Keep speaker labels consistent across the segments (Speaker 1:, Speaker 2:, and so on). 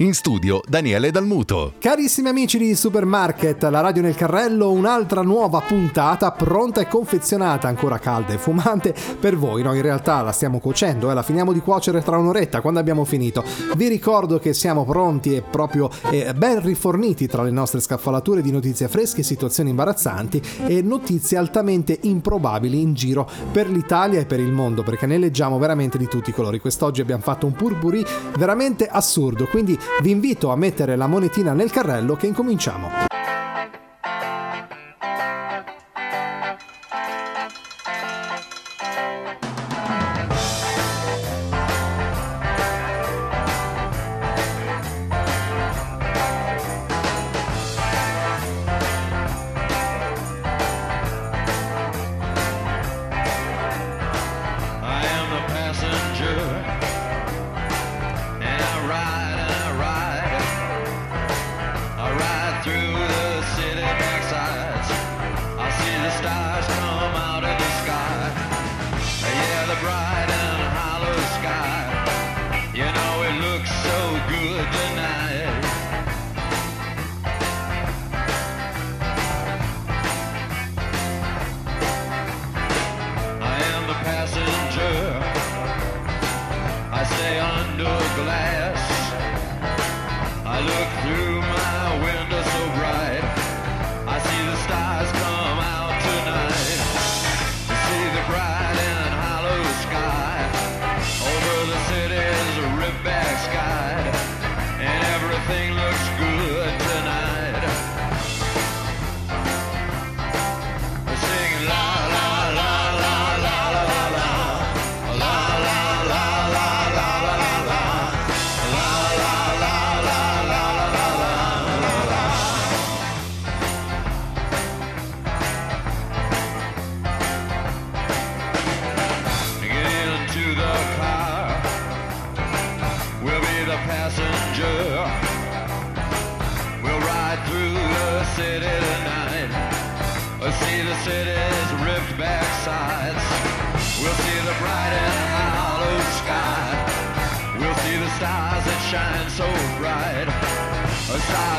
Speaker 1: In studio Daniele Dalmuto.
Speaker 2: Carissimi amici di Supermarket, la radio nel carrello, un'altra nuova puntata pronta e confezionata, ancora calda e fumante per voi. Noi in realtà la stiamo cuocendo, eh, la finiamo di cuocere tra un'oretta quando abbiamo finito. Vi ricordo che siamo pronti e proprio eh, ben riforniti tra le nostre scaffalature di notizie fresche, situazioni imbarazzanti e notizie altamente improbabili in giro per l'Italia e per il mondo, perché ne leggiamo veramente di tutti i colori. Quest'oggi abbiamo fatto un purpurì veramente assurdo, quindi vi invito a mettere la monetina nel carrello che incominciamo. side.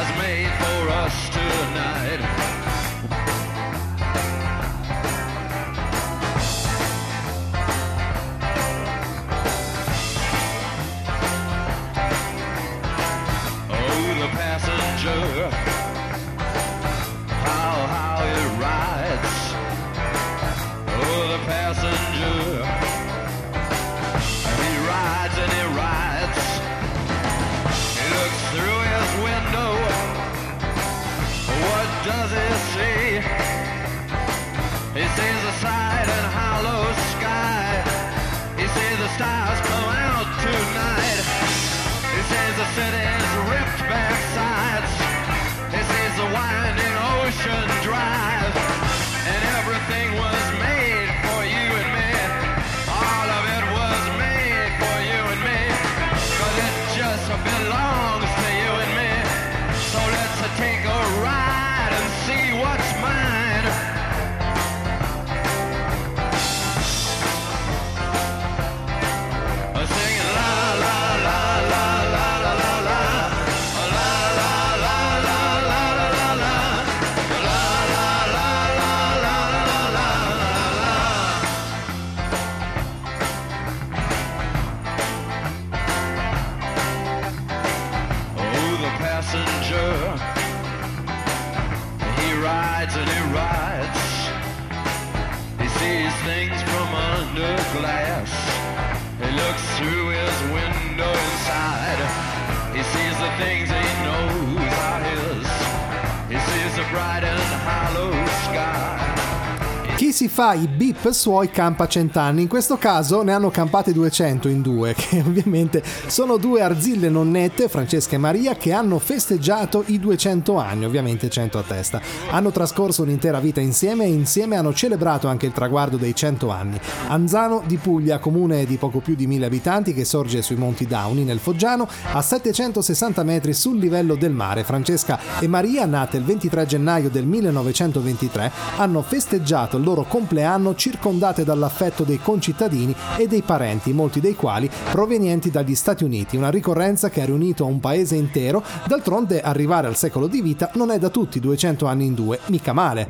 Speaker 2: Si fa i beep suoi campa cent'anni, in questo caso ne hanno campate 200 in due, che ovviamente sono due arzille nonnette, Francesca e Maria, che hanno festeggiato i 200 anni, ovviamente 100 a testa. Hanno trascorso un'intera vita insieme e insieme hanno celebrato anche il traguardo dei 100 anni. Anzano di Puglia, comune di poco più di 1000 abitanti che sorge sui Monti Dauni nel Foggiano, a 760 metri sul livello del mare. Francesca e Maria, nate il 23 gennaio del 1923, hanno festeggiato il loro
Speaker 3: compleanno circondate dall'affetto dei concittadini e dei parenti, molti dei quali provenienti dagli Stati Uniti, una ricorrenza che ha riunito un paese intero, d'altronde arrivare al secolo di vita non è da tutti 200 anni in due, mica male.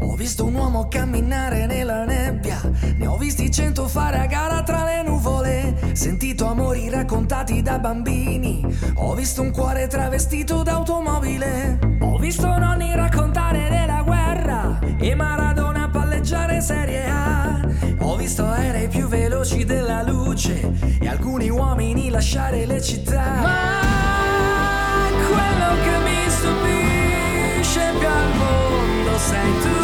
Speaker 4: Ho visto un uomo camminare nella nebbia, visti cento fare a gara tra le nuvole, sentito amori raccontati da bambini, ho visto un cuore travestito d'automobile, ho visto nonni raccontare della guerra e Maradona palleggiare Serie A, ho visto aerei più veloci della luce e alcuni uomini lasciare le città. Ma quello che mi stupisce più al mondo sei tu.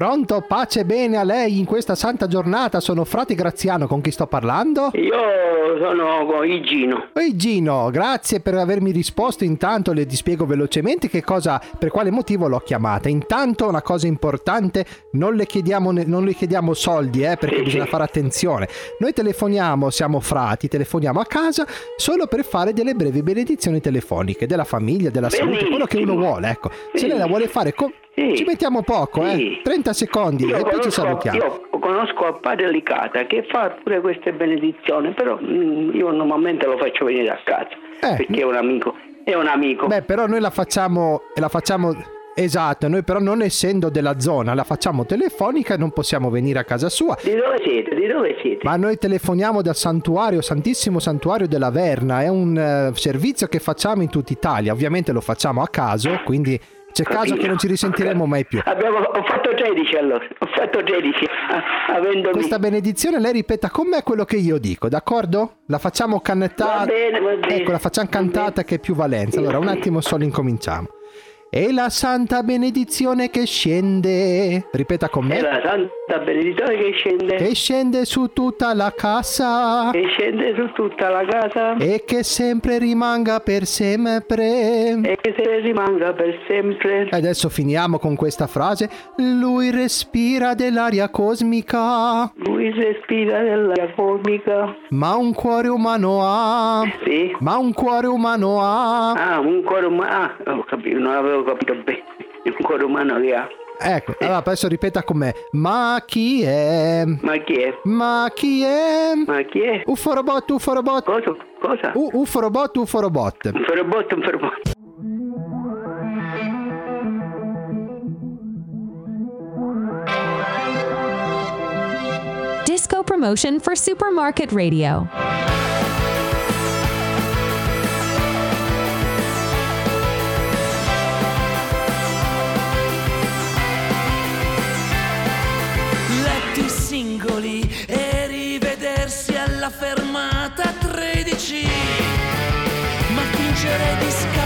Speaker 3: Pronto? Pace bene a lei in questa santa giornata. Sono frate Graziano con chi sto parlando.
Speaker 5: Io sono con Igino.
Speaker 3: Ehi Gino, grazie per avermi risposto. Intanto le spiego velocemente che cosa, per quale motivo l'ho chiamata. Intanto una cosa importante, non le chiediamo, non le chiediamo soldi, eh, perché
Speaker 5: Sì,
Speaker 3: bisogna
Speaker 5: sì.
Speaker 3: fare attenzione. Noi telefoniamo, siamo frati, telefoniamo a casa solo per fare delle brevi benedizioni telefoniche della famiglia, della salute, quello che uno
Speaker 5: Benissimo.
Speaker 3: vuole. Ecco, se lei la vuole fare, co-
Speaker 5: Sì.
Speaker 3: ci mettiamo poco, eh,
Speaker 5: Sì.
Speaker 3: 30 secondi
Speaker 5: Io
Speaker 3: e poi ci
Speaker 5: conosco,
Speaker 3: salutiamo.
Speaker 5: io conosco a Padre Licata che fa pure queste benedizioni, però mm, io normalmente lo faccio venire a casa
Speaker 3: Eh.
Speaker 5: perché è un amico. È un amico.
Speaker 3: Beh, però noi la facciamo, la facciamo esatto, noi però non essendo della zona, la facciamo telefonica e non possiamo venire a casa sua.
Speaker 5: Di dove siete? Di dove siete?
Speaker 3: Ma noi telefoniamo dal santuario, Santissimo Santuario della Verna, è un eh, servizio che facciamo in tutta Italia, ovviamente lo facciamo a caso, quindi c'è caso
Speaker 5: Capito.
Speaker 3: che non ci risentiremo mai più.
Speaker 5: Abbiamo, ho fatto 13 allora, ho fatto 13, ah, avendomi...
Speaker 3: Questa benedizione lei ripeta con me quello che io dico, d'accordo? La facciamo cannettata.
Speaker 5: Va bene, va bene.
Speaker 3: Ecco, la facciamo cantata che è più valenza. Allora, un attimo solo incominciamo. E la santa benedizione che scende, ripeta con me,
Speaker 5: la santa benedizione che scende,
Speaker 3: che scende su tutta la casa
Speaker 5: che scende su tutta la casa
Speaker 3: e che sempre rimanga per sempre.
Speaker 5: e che se ne rimanga per sempre.
Speaker 3: E adesso finiamo con questa frase. Lui respira dell'aria cosmica,
Speaker 5: Lui respira dell'aria cosmica.
Speaker 3: ma un cuore umano ha.
Speaker 5: Sì.
Speaker 3: Ma un cuore umano ha.
Speaker 5: Ah, un cuore umano. Ah, ho capito, non avevo capito bene. Un cuore umano che ha.
Speaker 3: Ecco, allora adesso ripeta con me. Ma chi è?
Speaker 5: Ma chi è?
Speaker 3: Ma chi è?
Speaker 5: Ma chi è?
Speaker 3: Uffo robot, uffo robot.
Speaker 5: Cosa? Cosa?
Speaker 3: U- uffo robot, uffo robot.
Speaker 5: Un ferrobotto, un ferrobotto.
Speaker 6: Disco promotion for Supermarket Radio.
Speaker 4: Alla fermata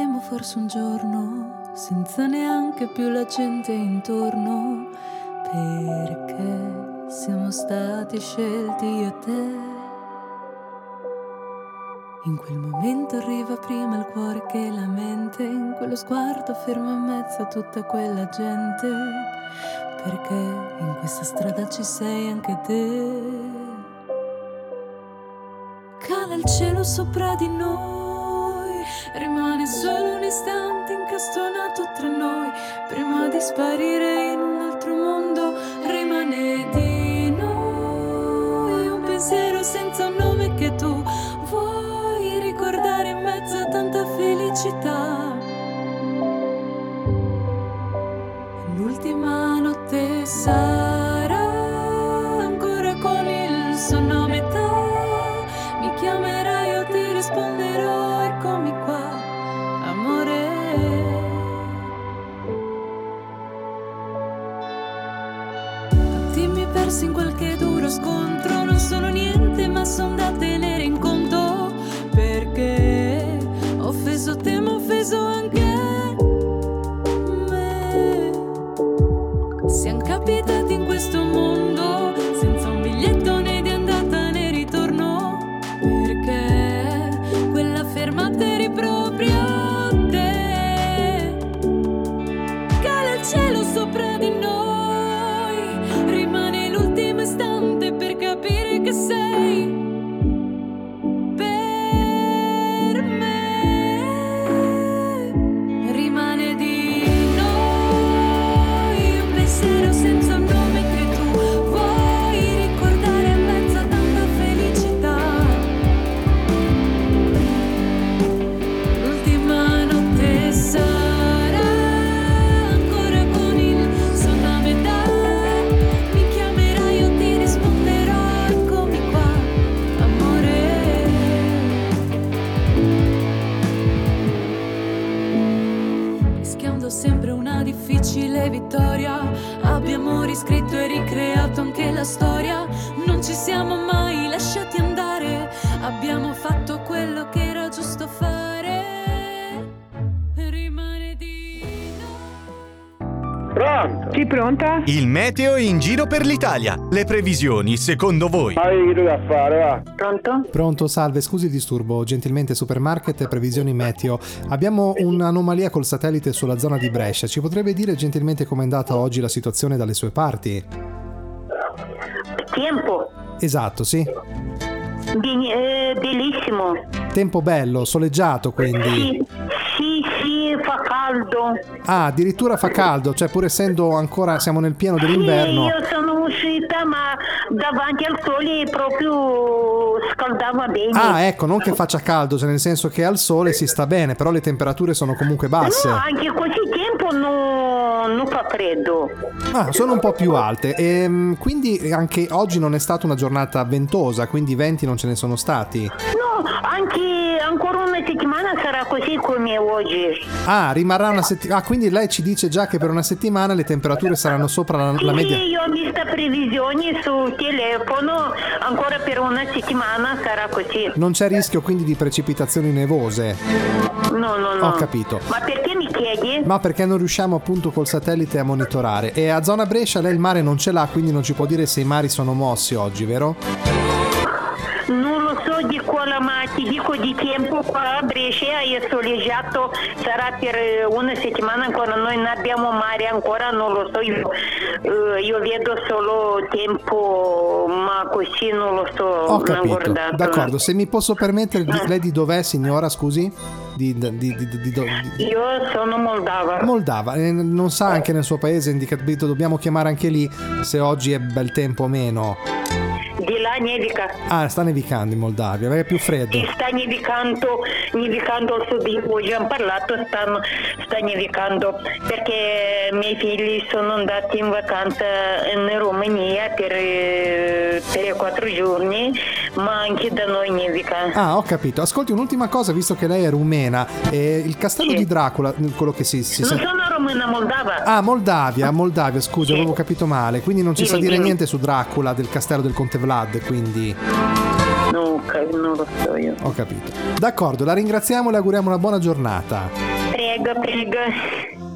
Speaker 7: forse un giorno, senza neanche più la gente intorno, perché siamo stati scelti io e te. In quel momento arriva prima il cuore che la mente, in quello sguardo fermo in mezzo a tutta quella gente, perché in questa strada ci sei anche te. Cala il cielo sopra di noi, rimane solo un istante incastonato tra noi, prima di sparire in un altro mondo, rimane di noi un pensiero senza un nome che tu vuoi ricordare in mezzo a tanta felicità.
Speaker 5: Pronta?
Speaker 1: Il meteo in giro per l'Italia. Le previsioni, secondo voi?
Speaker 8: Che da fare, va.
Speaker 5: Pronto?
Speaker 3: Pronto, salve, scusi il disturbo, gentilmente supermarket e previsioni meteo. Abbiamo un'anomalia col satellite sulla zona di Brescia. Ci potrebbe dire gentilmente com'è andata oggi la situazione dalle sue parti?
Speaker 5: Tempo?
Speaker 3: Esatto, sì.
Speaker 5: Bene- eh, bellissimo.
Speaker 3: Tempo bello, soleggiato quindi.
Speaker 5: Sì, caldo.
Speaker 3: Ah, addirittura fa caldo, cioè pur essendo ancora siamo nel pieno
Speaker 5: Sì,
Speaker 3: dell'inverno.
Speaker 5: io sono uscita, ma davanti al sole proprio scaldava bene.
Speaker 3: Ah, ecco, non che faccia caldo, cioè nel senso che al sole si sta bene, però le temperature sono comunque basse.
Speaker 5: No, anche così tempo non, non fa freddo.
Speaker 3: Ah, sono un po' più alte. E, quindi anche oggi non è stata una giornata ventosa, quindi venti non ce ne sono stati.
Speaker 5: No, anche ancora una settimana sarà così come oggi.
Speaker 3: Ah, rimarrà una settimana. Ah, quindi lei ci dice già che per una settimana le temperature saranno sopra la, la media.
Speaker 5: Sì, io ho visto previsioni sul telefono, ancora per una settimana sarà così.
Speaker 3: Non c'è rischio quindi di precipitazioni nevose.
Speaker 5: No, no, no.
Speaker 3: Ho capito.
Speaker 5: Ma perché mi chiedi?
Speaker 3: Ma perché non riusciamo appunto col satellite a monitorare? E a zona Brescia lei il mare non ce l'ha, quindi non ci può dire se i mari sono mossi oggi, vero?
Speaker 5: Di ma ti dico di tempo qua a Brescia è soleggiato, sarà per eh, una settimana ancora, noi non abbiamo mare ancora, non lo so, io, eh, io vedo solo tempo, ma così non lo so,
Speaker 3: Ho capito. D'accordo, se mi posso permettere, di- lei di dov'è signora, scusi? Di, di, di,
Speaker 5: Io sono moldava.
Speaker 3: Moldava, Eh, non sa anche nel suo paese, indicabito, dobbiamo chiamare anche lì se oggi è bel tempo o meno.
Speaker 5: Di
Speaker 9: Да, nevica.
Speaker 3: Ah, sta nevicando in Moldavia, è più freddo.
Speaker 9: E sta nevicando, nevicando al sud, oggi abbiamo parlato, stanno, sta nevicando perché i miei figli sono andati in vacanza in Romania per eh, 3-4 giorni, ma anche da noi nevica.
Speaker 3: Ah, ho capito. Ascolti, un'ultima cosa, visto che lei è rumena. eh, il castello di Dracula, quello che si... si
Speaker 9: Non sono romena, moldava.
Speaker 3: Ah, Moldavia, Moldavia, scusa,
Speaker 9: Sì.
Speaker 3: avevo capito male. Quindi non ci sa
Speaker 9: Dimmi,
Speaker 3: dire
Speaker 9: dimmi.
Speaker 3: niente su Dracula del castello del Conte Vlad, quindi
Speaker 9: No, non lo so io.
Speaker 3: ho capito. D'accordo, la ringraziamo e le auguriamo una buona giornata.
Speaker 9: Prego, prego.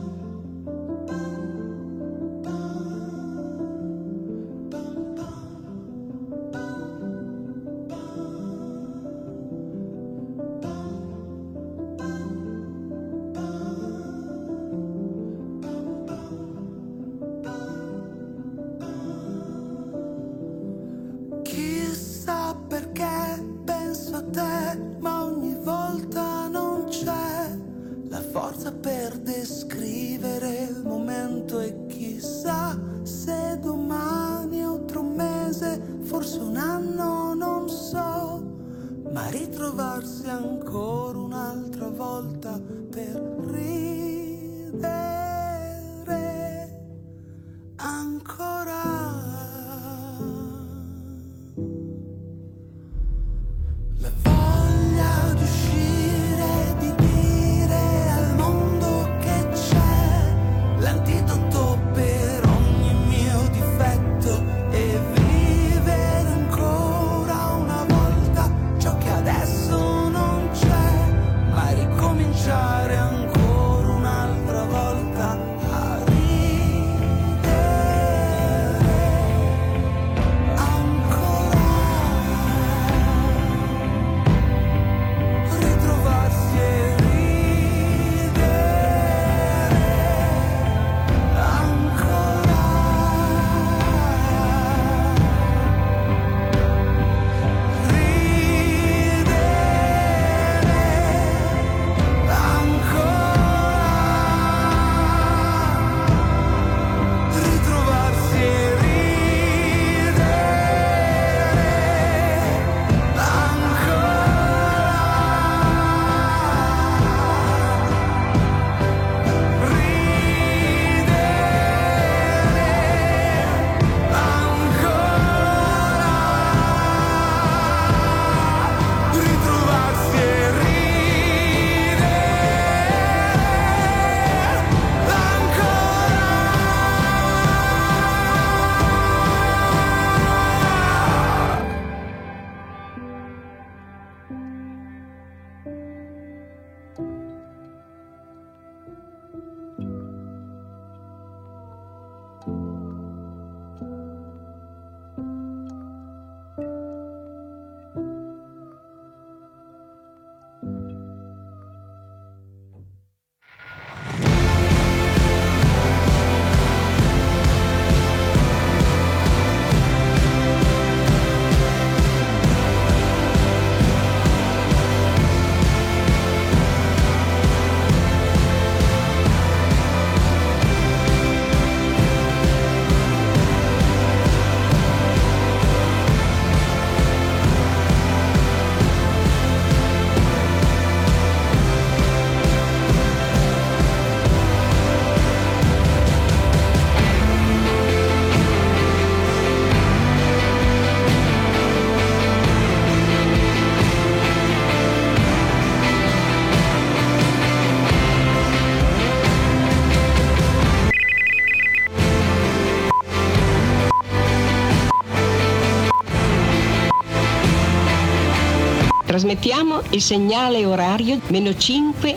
Speaker 10: Trasmettiamo il segnale orario meno 5,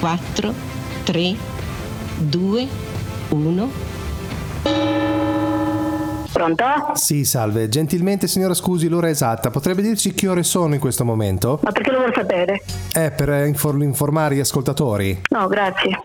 Speaker 10: 4, 3, 2, 1.
Speaker 9: Pronto?
Speaker 3: Sì, salve. Gentilmente, signora, scusi l'ora esatta. Potrebbe dirci che ore sono in questo momento?
Speaker 9: Ma perché lo vuol sapere?
Speaker 3: È per eh, infor- informare gli ascoltatori.
Speaker 9: No, grazie.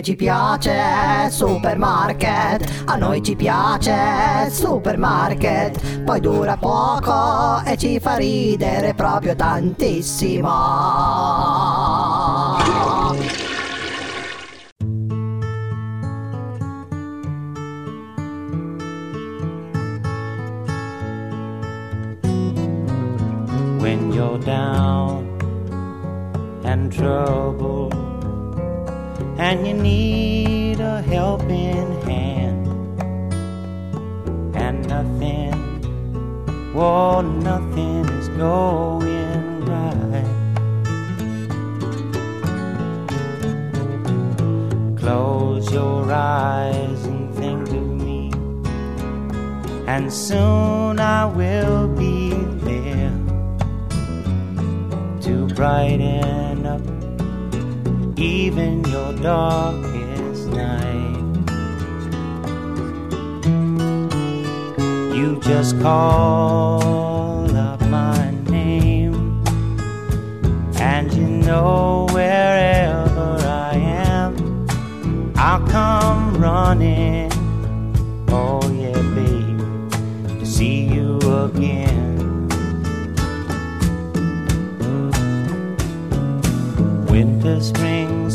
Speaker 11: noi ci piace supermarket, a noi ci piace supermarket, poi dura poco e ci fa ridere proprio tantissimo.
Speaker 12: When you're down and trouble and you need a helping hand. And nothing, oh, nothing is going right. Close your eyes and think of me, and soon I will be there to brighten even your darkest night. You just call up my name, and you know wherever I am, I'll come running. Oh, yeah, babe, to see you again. spring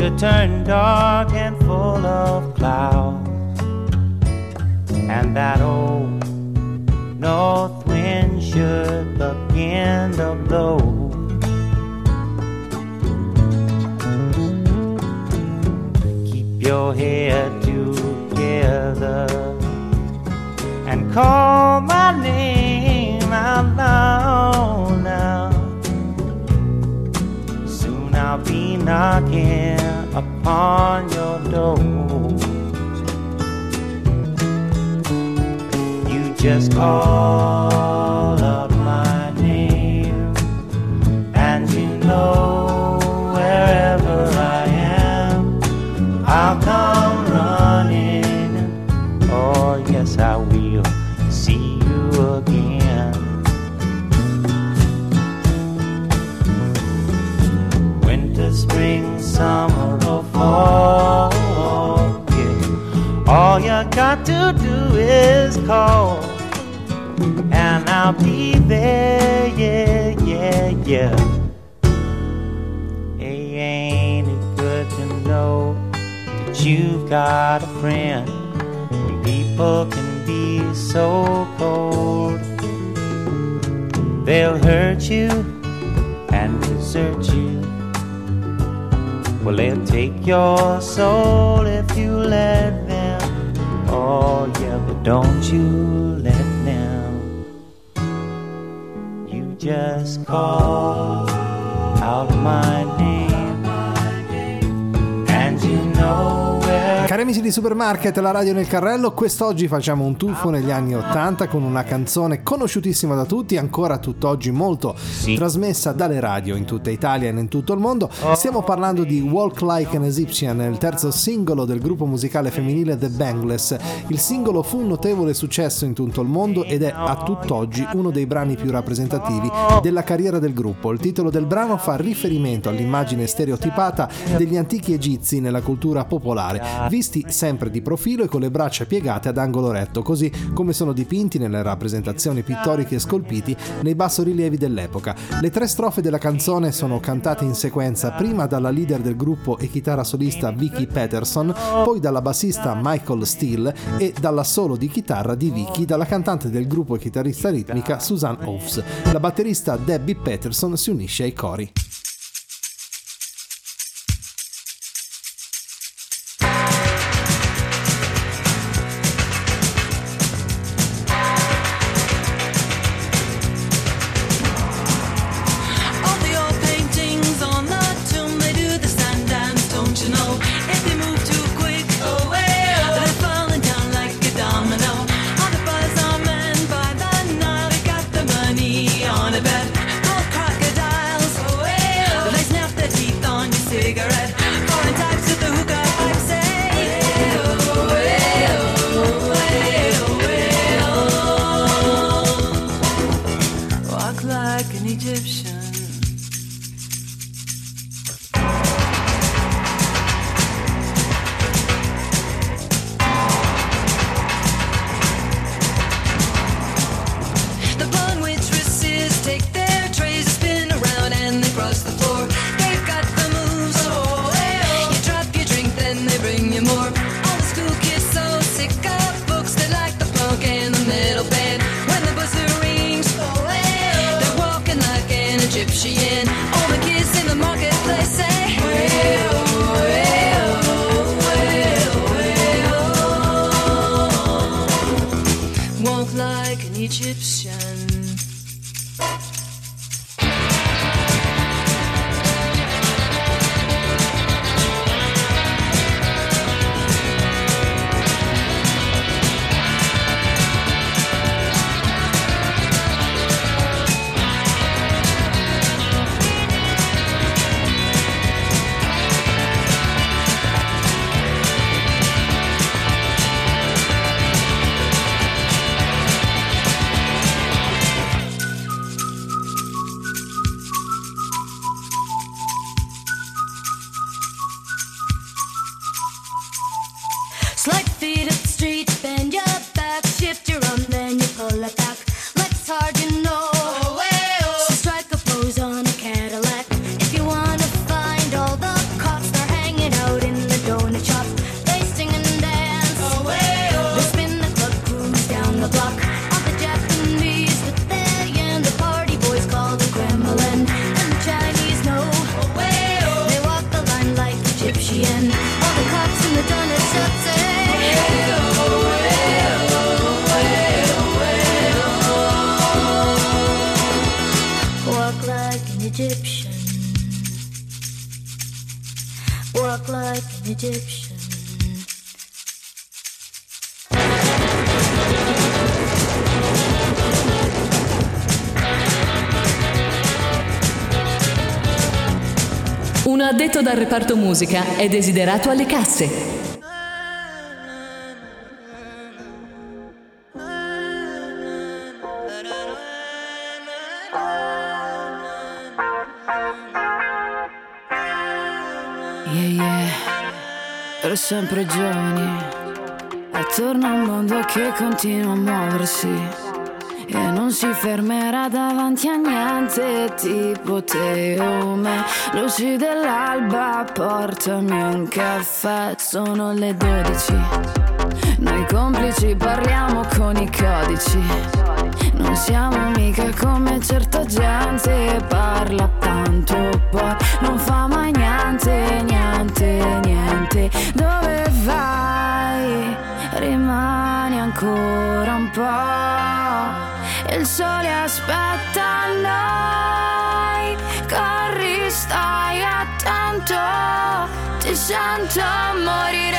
Speaker 12: should turn dark and full of clouds, and that old north wind should begin to blow. Keep your head together and call just call out my name, and you know wherever I am, I'll come running. Oh, yes, I will see you again. Winter, spring, summer, or fall. Yeah. All you got to do is call, I'll be there. Yeah, yeah, yeah. Hey, ain't it good to know that you've got a friend? When people can be so cold, they'll hurt you and desert you. Well, they'll take your soul if you let them. Oh, yeah, but don't you just call out my
Speaker 3: Cari amici di Supermarket, la radio nel carrello, quest'oggi facciamo un tuffo negli anni 80 con una canzone conosciutissima da tutti, ancora tutt'oggi molto trasmessa dalle radio in tutta Italia e in tutto il mondo. Stiamo parlando di Walk Like an Egyptian, il terzo singolo del gruppo musicale femminile The Bangles. Il singolo fu un notevole successo in tutto il mondo ed è a tutt'oggi uno dei brani più rappresentativi della carriera del gruppo. Il titolo del brano fa riferimento all'immagine stereotipata degli antichi egizi nella cultura popolare, visti sempre di profilo e con le braccia piegate ad angolo retto, così come sono dipinti nelle rappresentazioni pittoriche scolpiti nei bassorilievi dell'epoca. Le tre strofe della canzone sono cantate in sequenza prima dalla leader del gruppo e chitarra solista Vicky Patterson, poi dalla bassista Michael Steele e dalla solo di chitarra di Vicky dalla cantante del gruppo e chitarrista ritmica Susan Oaves. La batterista Debbie Patterson si unisce ai cori.
Speaker 13: Addetto dal reparto musica è desiderato alle casse.
Speaker 14: Yeah, yeah, per sempre giovani, attorno a un mondo che continua a muoversi e non si fermerà davanti a niente, tipo te o me. Luci dell'alba, portami un caffè, sono le 12. Noi complici parliamo con i codici. Non siamo mica come certa gente Parla tanto poi non fa mai niente, niente, niente Dove vai? Rimani ancora un po' Il sole aspetta noi. Corri, stai attento Ti sento morire,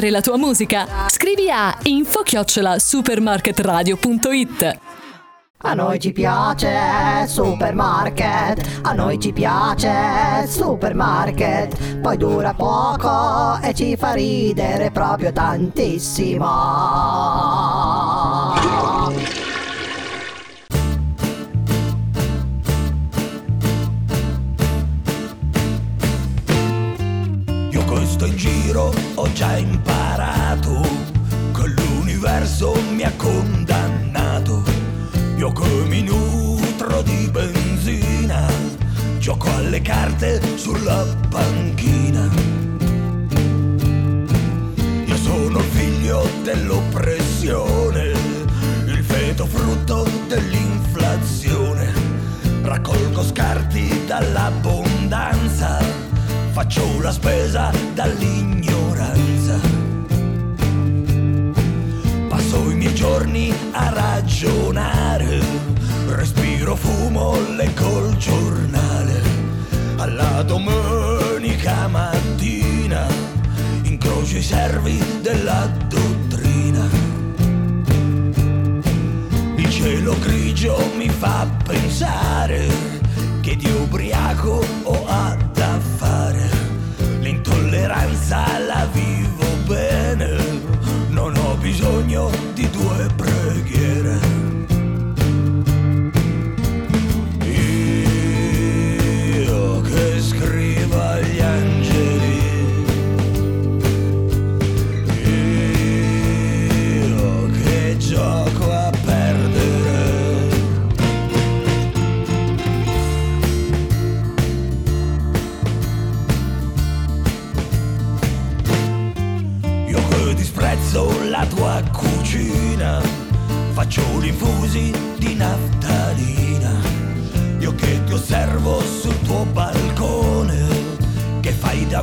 Speaker 13: promuovere la tua musica? Scrivi a info-supermarketradio.it
Speaker 11: A noi ci piace supermarket, a noi ci piace supermarket, poi dura poco e ci fa ridere proprio tantissimo.
Speaker 15: Questo in giro ho già imparato che l'universo mi ha condannato. Io che mi nutro di benzina, gioco alle carte sulla panchina. Io sono il figlio dell'oppressione, il feto frutto dell'inflazione. Raccolgo scarti dall'abbondanza, faccio la spesa dall'ignoranza. Passo i miei giorni a ragionare, respiro fumo, leggo il giornale. Alla domenica mattina incrocio i servi della dottrina. Il cielo grigio mi fa pensare che di ubriaco ho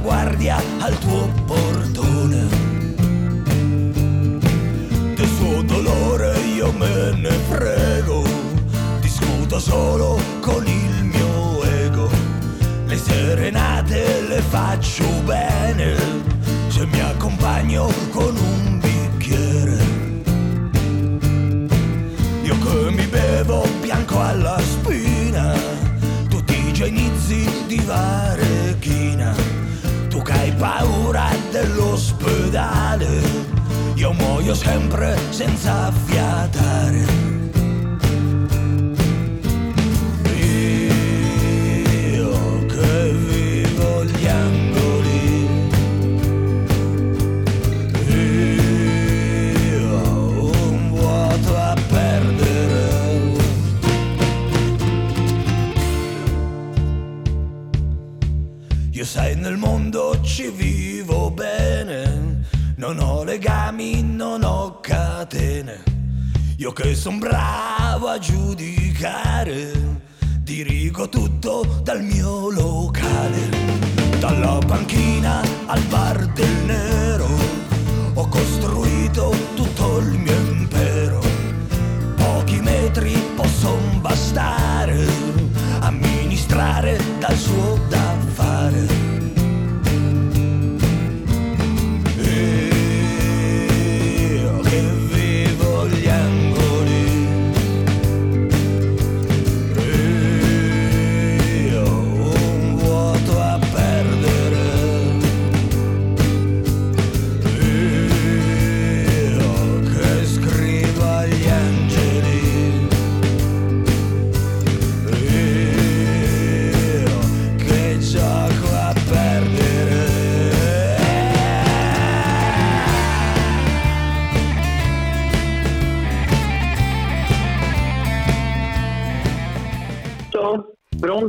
Speaker 15: guardia al tuo portone. Del suo dolore io me ne frego, discuto solo con il mio ego. Le serenate le faccio bene, se mi accompagno con un bicchiere. Io che mi bevo bianco alla spina, tutti già inizi di varechina. Che hai paura dell'ospedale, io muoio sempre senza fiatare. Che son bravo a giudicare, dirigo tutto dal mio locale. Dalla panchina al bar del nero, ho costruito tutto il mio impero. Pochi metri possono bastare, amministrare dal suo da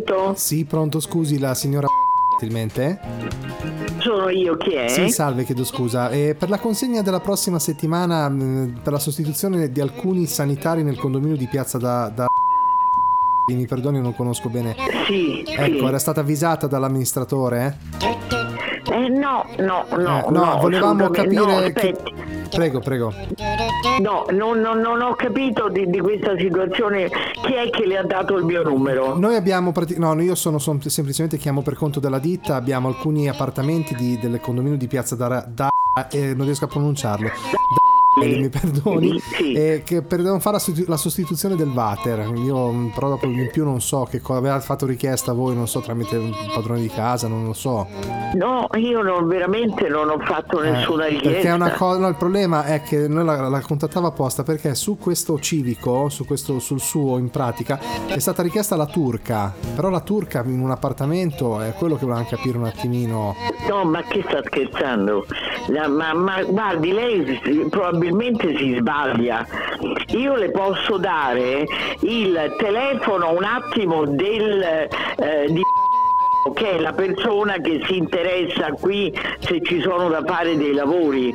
Speaker 5: Pronto?
Speaker 3: Sì, pronto, scusi, la signora gentilmente?
Speaker 5: Sono io chi è?
Speaker 3: Sì, salve, chiedo scusa. E per la consegna della prossima settimana, mh, per la sostituzione di alcuni sanitari nel condominio di Piazza da... da... Mi perdoni, non conosco bene.
Speaker 5: Sì,
Speaker 3: Ecco,
Speaker 5: sì.
Speaker 3: era stata avvisata dall'amministratore?
Speaker 5: Eh, no, no, no,
Speaker 3: Eh, no, volevamo
Speaker 5: assolutamente-
Speaker 3: capire
Speaker 5: no, aspetti.
Speaker 3: Prego, prego.
Speaker 5: No, non, non- non ho capito di, di questa situazione chi è che le ha dato il mio numero.
Speaker 3: Noi abbiamo no, io sono som- semplicemente chiamo per conto della ditta, abbiamo alcuni appartamenti di- del condominio di Piazza da, da eh, non riesco a pronunciarlo. Da- mi perdoni, eh, che per, devono fare la, sostitu- la sostituzione del water. Io mh, però dopo in più non so che cosa aveva fatto richiesta a voi, non so tramite un padrone di casa, non lo so.
Speaker 5: No, io non, veramente non ho fatto nessuna
Speaker 3: Eh,
Speaker 5: richiesta.
Speaker 3: Perché è una cosa, no, il problema è che noi la, la contattava apposta perché su questo civico, su questo, sul suo in pratica, è stata richiesta la turca. Però la turca in un appartamento è quello che volevamo capire un attimino.
Speaker 5: No, ma che sta scherzando? La- ma, ma guardi, lei si- probabilmente si sbaglia. Io le posso dare il telefono un attimo del eh, di che è la persona che si interessa qui se ci sono da fare dei lavori.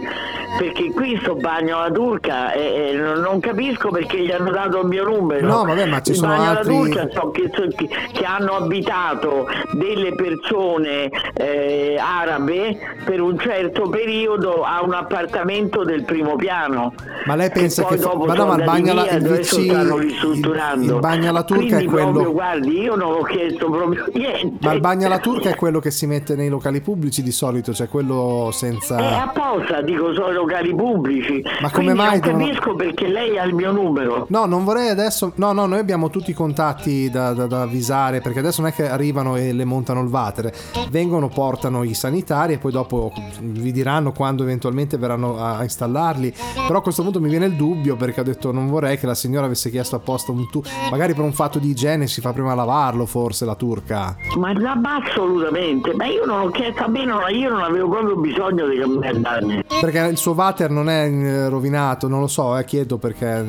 Speaker 5: Perché qui sto bagno alla turca e, e non capisco perché gli hanno dato il mio numero.
Speaker 3: No, vabbè, ma ci sono altri-
Speaker 5: turca so che, so che- che hanno abitato delle persone eh, arabe per un certo periodo a un appartamento del primo piano.
Speaker 3: Ma lei pensa che
Speaker 5: dopo
Speaker 3: ma no, ma il bagno alla-
Speaker 5: via,
Speaker 3: il
Speaker 5: adesso
Speaker 3: VC
Speaker 5: stanno ristrutturando.
Speaker 3: il bagno alla turca
Speaker 5: Quindi
Speaker 3: è quello-
Speaker 5: proprio, guardi io non ho chiesto proprio niente.
Speaker 3: Ma il bagno alla turca è quello che si mette nei locali pubblici di solito, cioè quello
Speaker 5: è
Speaker 3: senza.
Speaker 5: apposta, dico, sono locali pubblici.
Speaker 3: Ma come mai
Speaker 5: non capisco perché lei ha il mio numero.
Speaker 3: No, non vorrei adesso. No, no, noi abbiamo tutti i contatti da, da- da avvisare perché adesso non è che arrivano e le montano il water. Vengono, portano i sanitari e poi dopo vi diranno quando eventualmente verranno a installarli. Però a questo punto mi viene il dubbio perché ho detto non vorrei che la signora avesse chiesto apposta un tu. Magari per un fatto di igiene si fa prima lavarlo, forse la turca.
Speaker 5: Ma la assolutamente, ma io non ho chiesto non, io non avevo proprio bisogno di cambiare.
Speaker 3: Perché il suo water non è eh, rovinato, non lo so, eh, chiedo perché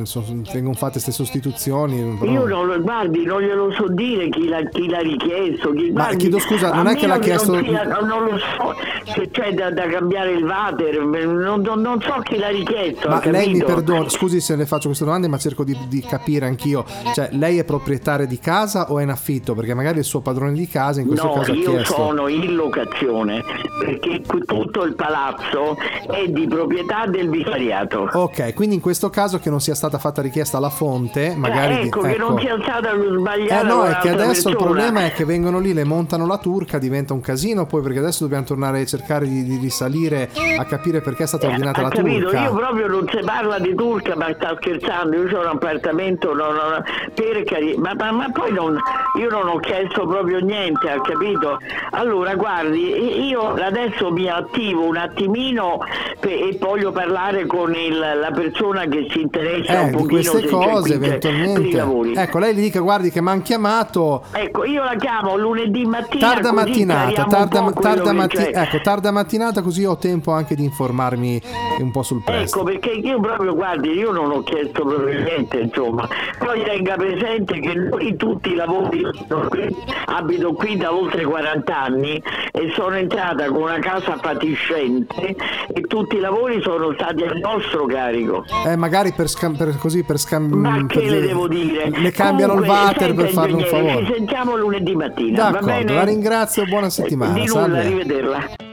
Speaker 3: vengono fatte queste sostituzioni. però-
Speaker 5: Io non lo guardi, non glielo so dire chi l'ha, chi l'ha richiesto. Chi,
Speaker 3: Ma
Speaker 5: guardi,
Speaker 3: chiedo scusa, non è che l'ha chiesto-
Speaker 5: Non, sia- non lo so se c'è da, da cambiare il water, non, non- so chi l'ha richiesto.
Speaker 3: Ma lei mi perdona, scusi se le faccio queste domande, ma cerco di, di capire anch'io. Cioè, lei è proprietaria di casa o è in affitto? Perché magari il suo padrone di casa in questo
Speaker 5: No,
Speaker 3: caso ha
Speaker 5: io
Speaker 3: chiesto.
Speaker 5: sono in locazione perché tutto il palazzo è di proprietà del vicariato.
Speaker 3: Ok, quindi in questo caso che non sia stata fatta richiesta alla fonte, magari...
Speaker 5: Eh,
Speaker 3: di-
Speaker 5: ecco, che non sia stata sbagliata.
Speaker 3: Eh no, è che adesso il
Speaker 5: persona.
Speaker 3: problema è che vengono lì, le montano la turca, diventa un casino poi perché adesso dobbiamo tornare a cercare di, di risalire a capire perché è stata ordinata
Speaker 5: Ha
Speaker 3: la
Speaker 5: capito,
Speaker 3: turca.
Speaker 5: io proprio non si parla di turca, ma sta scherzando, io ho un appartamento, no, no, no, per cari- ma, ma- ma poi non, io non ho chiesto proprio niente, ha capito? Allora guardi, io adesso mi attivo un attimino e voglio parlare con il- la persona che si interessa
Speaker 3: Eh,
Speaker 5: un
Speaker 3: di
Speaker 5: pochino
Speaker 3: queste
Speaker 5: se c'è
Speaker 3: cose eventualmente. Ecco, lei gli dica guardi che mi hanno chiamato
Speaker 5: Ecco, io la chiamo lunedì mattina.
Speaker 3: tarda mattinata, tarda, tarda matti- ecco, tarda mattinata così ho tempo anche di informarmi un po' sul presto.
Speaker 5: Ecco perché io proprio guardi, io non ho chiesto proprio niente, insomma. Poi tenga presente che noi tutti i lavori, abito qui da oltre 40 anni e sono entrata con una casa fatiscente e tutti i lavori sono stati a nostro carico.
Speaker 3: Eh, magari per, scam- per così per scambiare.
Speaker 5: Ma che le devo dire?
Speaker 3: Le cambiano
Speaker 5: Comunque,
Speaker 3: il water per farle un favore.
Speaker 5: Ci sentiamo lunedì mattina, va
Speaker 3: D'accordo,
Speaker 5: bene?
Speaker 3: la ringrazio buona settimana.
Speaker 5: Di nulla, arrivederla.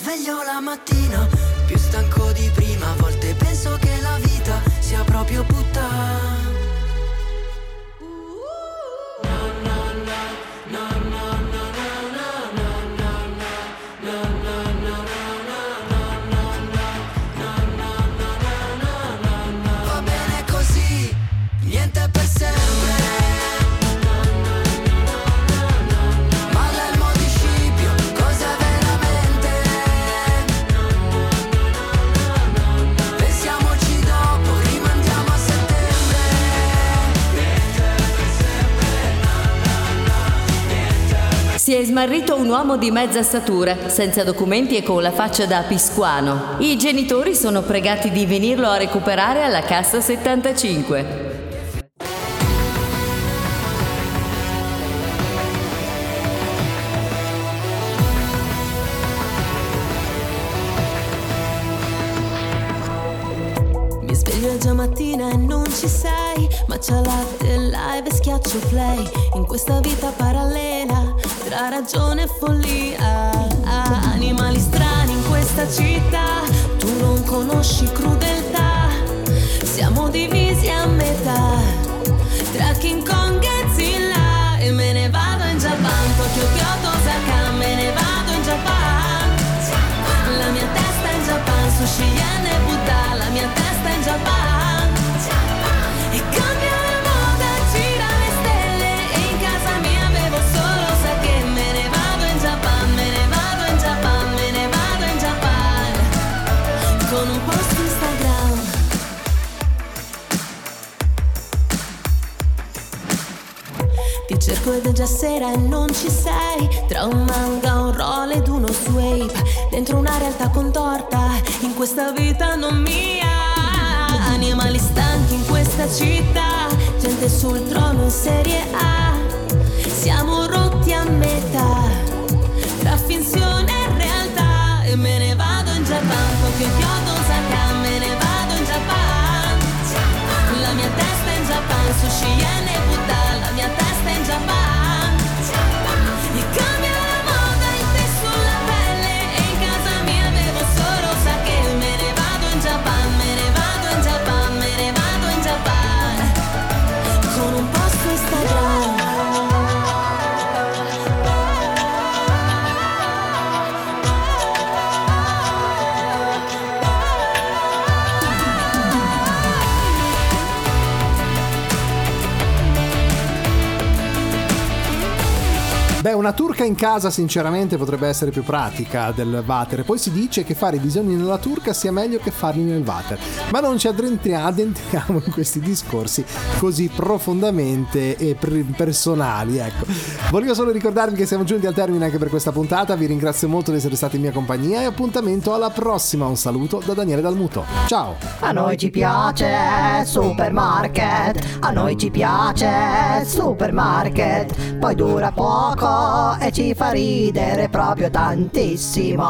Speaker 16: Valio. Smarrito un uomo di mezza statura, senza documenti e con la faccia da piscuano. I genitori sono pregati di venirlo a recuperare alla cassa 75.
Speaker 17: Mi Sveglio è già mattina e non ci sei Matcha latte live e schiaccio play In questa vita parallela Tra ragione e follia. Animali strani in questa città. Tu non conosci crudeltà. Siamo divisi a metà. Tra King Kong e Zilla. E me ne vado in Japan Tokyo, Kyoto, Osaka. Me ne vado in Japan La mia testa in Japan Sushi, yen e Buddha La mia testa in Japan cerco ed già sera e non ci sei. Tra un manga, un roll ed uno swape Dentro una realtà contorta In questa vita non mia. Animali stanchi in questa città Gente sul trono in serie A. Siamo rotti a metà Tra finzione e realtà. E me ne vado in Japan Tokyo, Kyoto, Osaka Me ne vado in Japan La mia testa in Japan Sushi, yen e
Speaker 3: una turca in casa sinceramente potrebbe essere più pratica del water. Poi si dice che fare i bisogni nella turca sia meglio che farli nel water. Ma non ci addentriamo, in questi discorsi così profondamente e per- personali. Ecco. Volevo solo ricordarvi che siamo giunti al termine anche per questa puntata. Vi ringrazio molto di essere stati in mia compagnia e appuntamento alla prossima. Un saluto da Daniele Dalmuto. Ciao!
Speaker 11: A noi ci piace Supermarket, a noi ci piace Supermarket, poi dura poco e ci fa ridere proprio tantissimo.